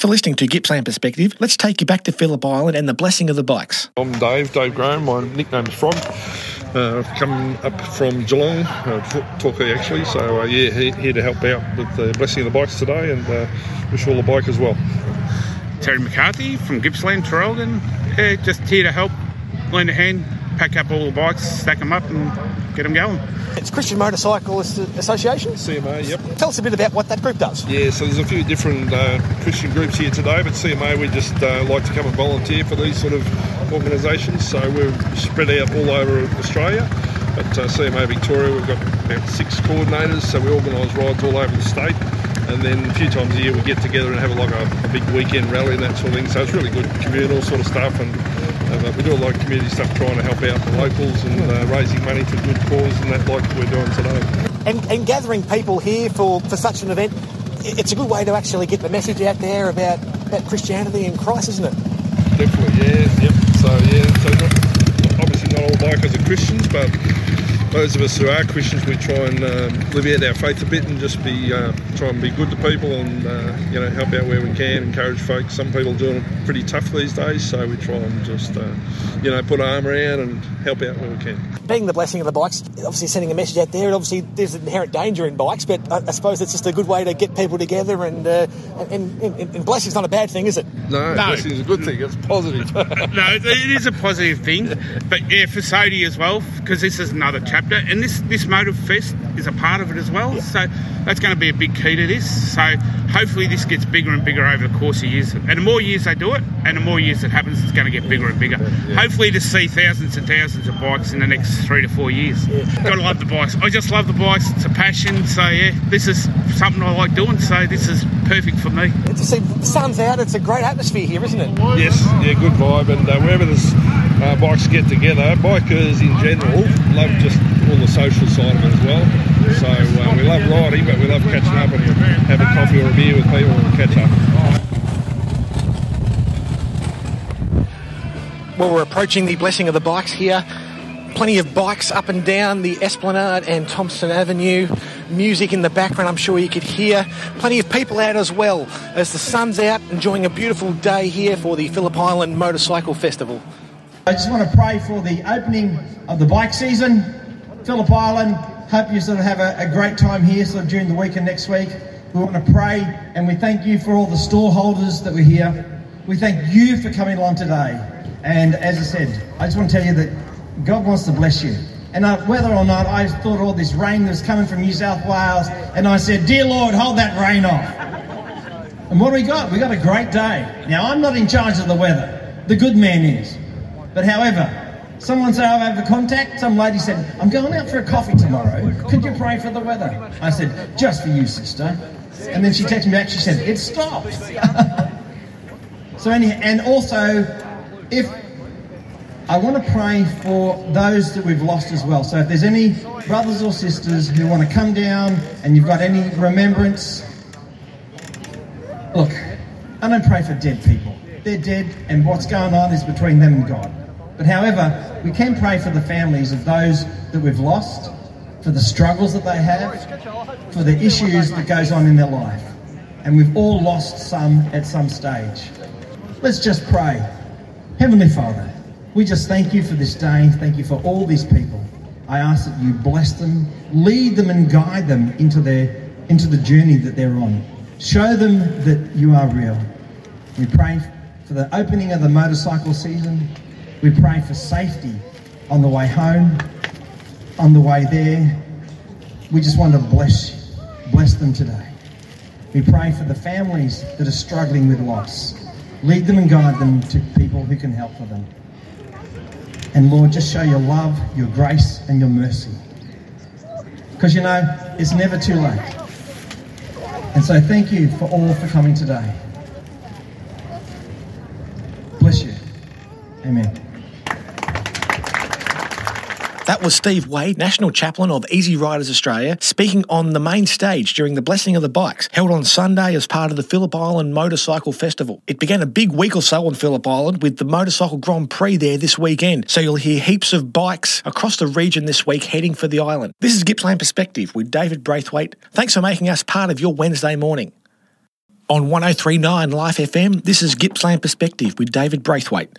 for listening to Gippsland Perspective. Let's take you back to Phillip Island and the blessing of the bikes. I'm Dave, Dave Graham. My nickname is Frog. Uh, I've come up from Geelong, uh, Torquay actually, so uh, yeah, here, here, to help out with the blessing of the bikes today and uh, wish all the bike as well. Terry McCarthy from Gippsland, Traralgon, yeah, just here to help lend a hand, pack up all the bikes, stack them up and get them going. It's Christian Motorcyclist Association? CMA, yep. Tell us a bit about what that group does. Yeah, so there's a few different uh, Christian groups here today, but CMA, we just uh, like to come and volunteer for these sort of organisations. So we're spread out all over Australia. At uh, CMA Victoria, we've got about six coordinators, so we organise rides all over the state. And then a few times a year we get together and have like a, a big weekend rally and that sort of thing. So it's really good communal sort of stuff and uh, we do a lot of community stuff trying to help out the locals and uh, raising money for good cause and that like we're doing today. And, and gathering people here for, for such an event, it's a good way to actually get the message out there about, about Christianity and Christ, isn't it? Definitely, yeah, yep. So, yeah, so not, obviously not all bikers are Christians, but those of us who are Christians, we try and um, live out our faith a bit and just be uh, try and be good to people and uh, you know help out where we can, encourage folks. Some people are doing it pretty tough these days, so we try and just uh, you know put our arm around and help out where we can. Being the blessing of the bikes, obviously sending a message out there. Obviously, there's inherent danger in bikes, but I, I suppose it's just a good way to get people together. And uh, and, and, and blessing's not a bad thing, is it? No, no. blessing's a good thing. It's positive. no, it is a positive thing, but yeah, for Zadie as well, because this is another chapter chapter, and this this Motor Fest is a part of it as well. So that's going to be a big key to this. So hopefully this gets bigger and bigger over the course of years. And the more years they do it, and the more years it happens, it's going to get bigger and bigger. Yeah. Hopefully to see thousands and thousands of bikes in the next three to four years. Yeah. Gotta love the bikes. I just love the bikes. It's a passion. So yeah, this is something I like doing. So this is perfect for me. To see the sun's out, it's a great atmosphere here, isn't it? Yes, yeah, good vibe. And uh, wherever this uh, bikes get together, bikers in general love just all the social side of it as well. So uh, we love riding, but we love catching up and having coffee or a beer with people and catch up. Well, we're approaching the blessing of the bikes here. Plenty of bikes up and down the Esplanade and Thompson Avenue. Music in the background, I'm sure you could hear. Plenty of people out as well as the sun's out, enjoying a beautiful day here for the Phillip Island Motorcycle Festival. I just want to pray for the opening of the bike season. Phillip Island, hope you sort of have a, a great time here sort of during the week and next week. We want to pray and we thank you for all the store holders that were here. We thank you for coming along today. And as I said, I just want to tell you that God wants to bless you. And uh, whether or not I thought all this rain that was coming from New South Wales, and I said, Dear Lord, hold that rain off. And what do we got? We got a great day. Now, I'm not in charge of the weather, the good man is. But however, Someone said, I have a contact. Some lady said, I'm going out for a coffee tomorrow. Could you pray for the weather? I said, just for you, sister. And then she texted me back, she said, it stopped. so, any, and also, if I want to pray for those that we've lost as well. So if there's any brothers or sisters who want to come down and you've got any remembrance, look, I don't pray for dead people. They're dead, and what's going on is between them and God. But however, we can pray for the families of those that we've lost, for the struggles that they have, for the issues that goes on in their life. And we've all lost some at some stage. Let's just pray. Heavenly Father, we just thank you for this day. Thank you for all these people. I ask that you bless them, lead them and guide them into their into the journey that they're on. Show them that you are real. We pray for the opening of the motorcycle season. We pray for safety on the way home, on the way there. We just want to bless, bless them today. We pray for the families that are struggling with loss. Lead them and guide them to people who can help for them. And Lord, just show your love, your grace, and your mercy. Because you know, it's never too late. And so thank you for all for coming today. Bless you. Amen. That was Steve Wade, National Chaplain of Easy Riders Australia, speaking on the main stage during the Blessing of the Bikes, held on Sunday as part of the Phillip Island Motorcycle Festival. It began a big week or so on Phillip Island with the Motorcycle Grand Prix there this weekend, so you'll hear heaps of bikes across the region this week heading for the island. This is Gippsland Perspective with David Braithwaite. Thanks for making us part of your Wednesday morning. On 1039 Life FM, this is Gippsland Perspective with David Braithwaite.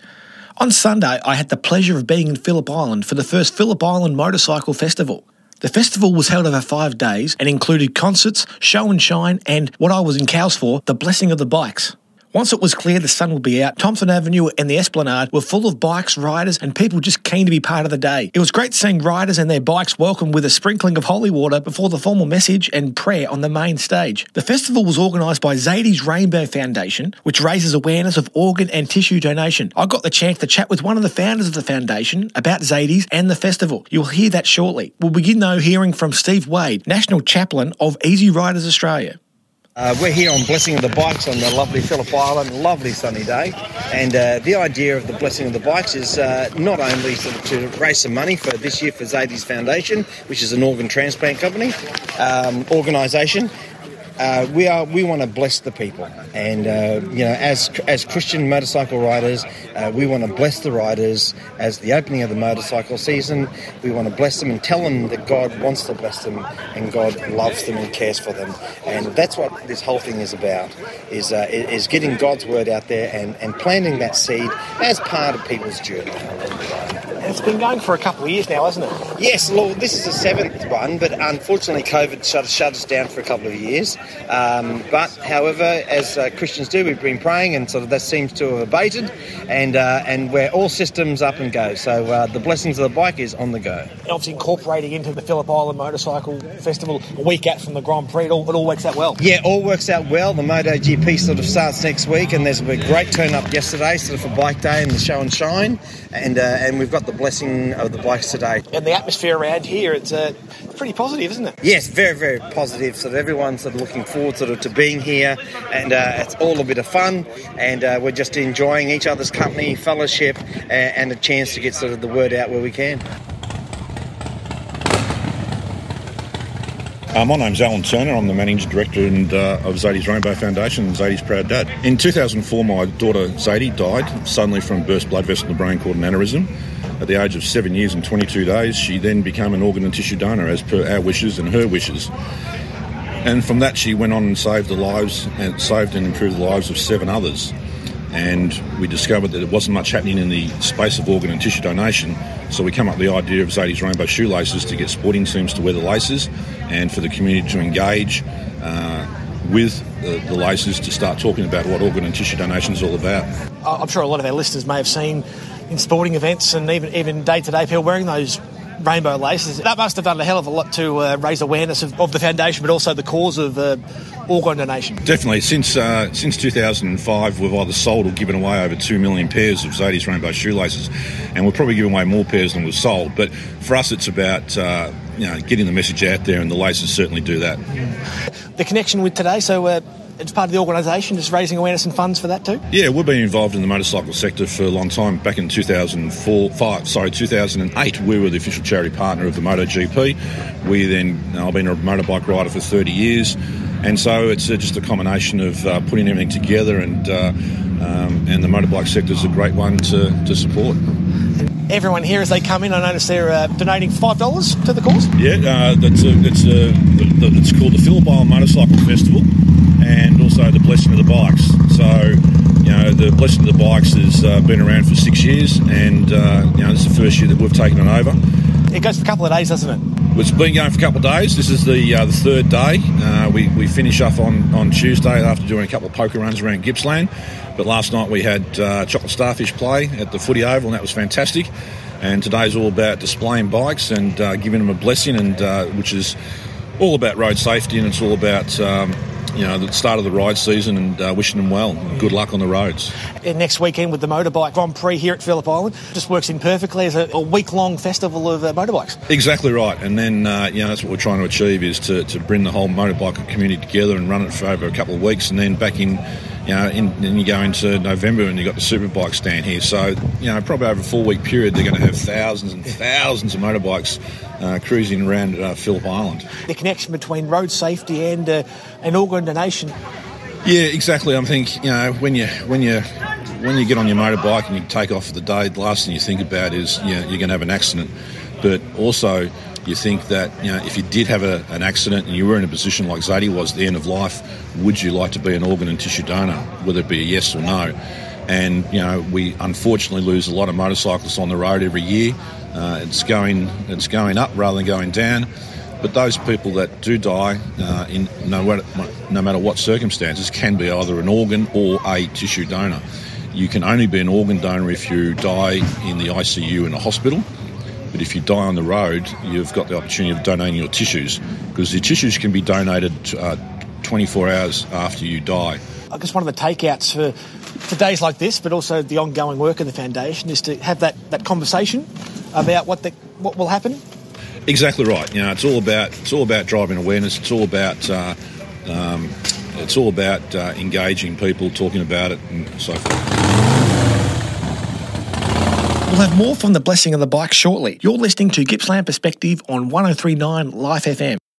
On Sunday, I had the pleasure of being in Phillip Island for the first Phillip Island Motorcycle Festival. The festival was held over five days and included concerts, show and shine, and what I was in Cowes for, the blessing of the bikes. Once it was clear the sun would be out, Thompson Avenue and the Esplanade were full of bikes, riders, and people just keen to be part of the day. It was great seeing riders and their bikes welcomed with a sprinkling of holy water before the formal message and prayer on the main stage. The festival was organised by Zadie's Rainbow Foundation, which raises awareness of organ and tissue donation. I got the chance to chat with one of the founders of the foundation about Zadie's and the festival. You'll hear that shortly. We'll begin though hearing from Steve Wade, National Chaplain of Easy Riders Australia. Uh, we're here on Blessing of the Bikes on the lovely Phillip Island, lovely sunny day. And uh, the idea of the Blessing of the Bikes is uh, not only of to raise some money for this year for Zadie's Foundation, which is an organ transplant company, um, organisation, uh, we are we want to bless the people, and uh, you know, as as Christian motorcycle riders, uh, we want to bless the riders as the opening of the motorcycle season. We want to bless them and tell them that God wants to bless them, and God loves them and cares for them, and that's what this whole thing is about: is uh, is getting God's word out there and and planting that seed as part of people's journey. It's been going for a couple of years now, hasn't it? Yes, Lord, this is the seventh one, but unfortunately, COVID shut, shut us down for a couple of years. Um, but, however, as uh, Christians do, we've been praying, and sort of that seems to have abated, and uh, and we're all systems up and go. So uh, the blessings of the bike is on the go. Obviously, incorporating into the Phillip Island Motorcycle Festival a week out from the Grand Prix, it all, it all works out well. Yeah, all works out well. The MotoGP sort of starts next week, and there's a great turn up yesterday, sort of for Bike Day and the show and shine, and uh, and we've got the blessing of the bikes today. And the atmosphere around here, it's uh, pretty positive, isn't it? Yes, very, very positive. So that everyone's sort of looking forward sort of to being here, and uh, it's all a bit of fun, and uh, we're just enjoying each other's company, fellowship, uh, and a chance to get sort of the word out where we can. Uh, my name's Alan Turner. I'm the managing director and, uh, of Zadie's Rainbow Foundation and Zadie's proud dad. In 2004, my daughter Zadie died suddenly from burst blood vessel in the brain called an aneurysm. At the age of seven years and 22 days, she then became an organ and tissue donor as per our wishes and her wishes. And from that, she went on and saved the lives and saved and improved the lives of seven others. And we discovered that it wasn't much happening in the space of organ and tissue donation. So we come up with the idea of Zadie's Rainbow Shoelaces to get sporting teams to wear the laces and for the community to engage uh, with the, the, laces to start talking about what organ and tissue donation is all about. I'm sure a lot of our listeners may have seen in sporting events and even even day to day people wearing those rainbow laces. That must have done a hell of a lot to uh, raise awareness of, of, the foundation, but also the cause of uh, organ donation. Definitely. Since uh, since 2005, we've either sold or given away over two million pairs of Zadie's rainbow shoelaces, and we're probably giving away more pairs than we've sold. But for us, it's about uh, you know getting the message out there, and the laces certainly do that. The connection with today, so uh, it's part of the organisation, just raising awareness and funds for that too? Yeah, we've been involved in the motorcycle sector for a long time. Back in 2004, five, sorry, 2008, we were the official charity partner of the MotoGP. We then, I've been a motorbike rider for 30 years, and so it's uh, just a combination of uh, putting everything together, and uh, um, and the motorbike sector is a great one to, to support everyone here as they come in. I notice they're uh, donating five dollars to the cause. Yeah, uh, that's a, that's a, it's called the Island Motorcycle Festival, and also the Blessing of the Bikes. So, you know, the Blessing of the Bikes has uh, been around for six years, and uh, you know, this is the first year that we've taken it over. It goes for a couple of days, doesn't it? It's been going for a couple of days. This is the uh, the third day. Uh, we, we finish off on, on Tuesday after doing a couple of poker runs around Gippsland. But last night we had uh, chocolate starfish play at the footy oval, and that was fantastic. And today's all about displaying bikes and uh, giving them a blessing, and uh, which is all about road safety, and it's all about um, you know, the start of the ride season and uh, wishing them well. Good luck on the roads. And next weekend with the motorbike Grand Prix here at Phillip Island just works in perfectly as a, a week long festival of uh, motorbikes. Exactly right. And then, uh, you know, that's what we're trying to achieve is to, to bring the whole motorbike community together and run it for over a couple of weeks and then back in you know, in, then you go into November and you've got the superbike stand here. So, you know, probably over a four week period, they're going to have thousands and thousands of motorbikes uh, cruising around uh, Phillip Island. The connection between road safety and uh, and organ donation. Yeah, exactly. I think you know when you when you when you get on your motorbike and you take off for the day, the last thing you think about is you know, you're going to have an accident. But also, You think that you know if you did have a, an accident and you were in a position like Zadie was at the end of life, would you like to be an organ and tissue donor? Whether it be a yes or no. And you know we unfortunately lose a lot of motorcyclists on the road every year. Uh, it's going it's going up rather than going down. But those people that do die, uh, in no, no matter what circumstances, can be either an organ or a tissue donor. You can only be an organ donor if you die in the ICU in a hospital. But if you die on the road, you've got the opportunity of donating your tissues because the tissues can be donated uh, 24 hours after you die. I guess one of the takeouts for, for days like this, but also the ongoing work of the foundation, is to have that, that conversation about what the, what will happen Exactly right. You know, it's all about it's all about driving awareness. It's all about uh, um, it's all about uh, engaging people, talking about it, and so forth. We'll have more from the blessing of the bike shortly. You're listening to Gippsland Perspective on 1039 Life FM.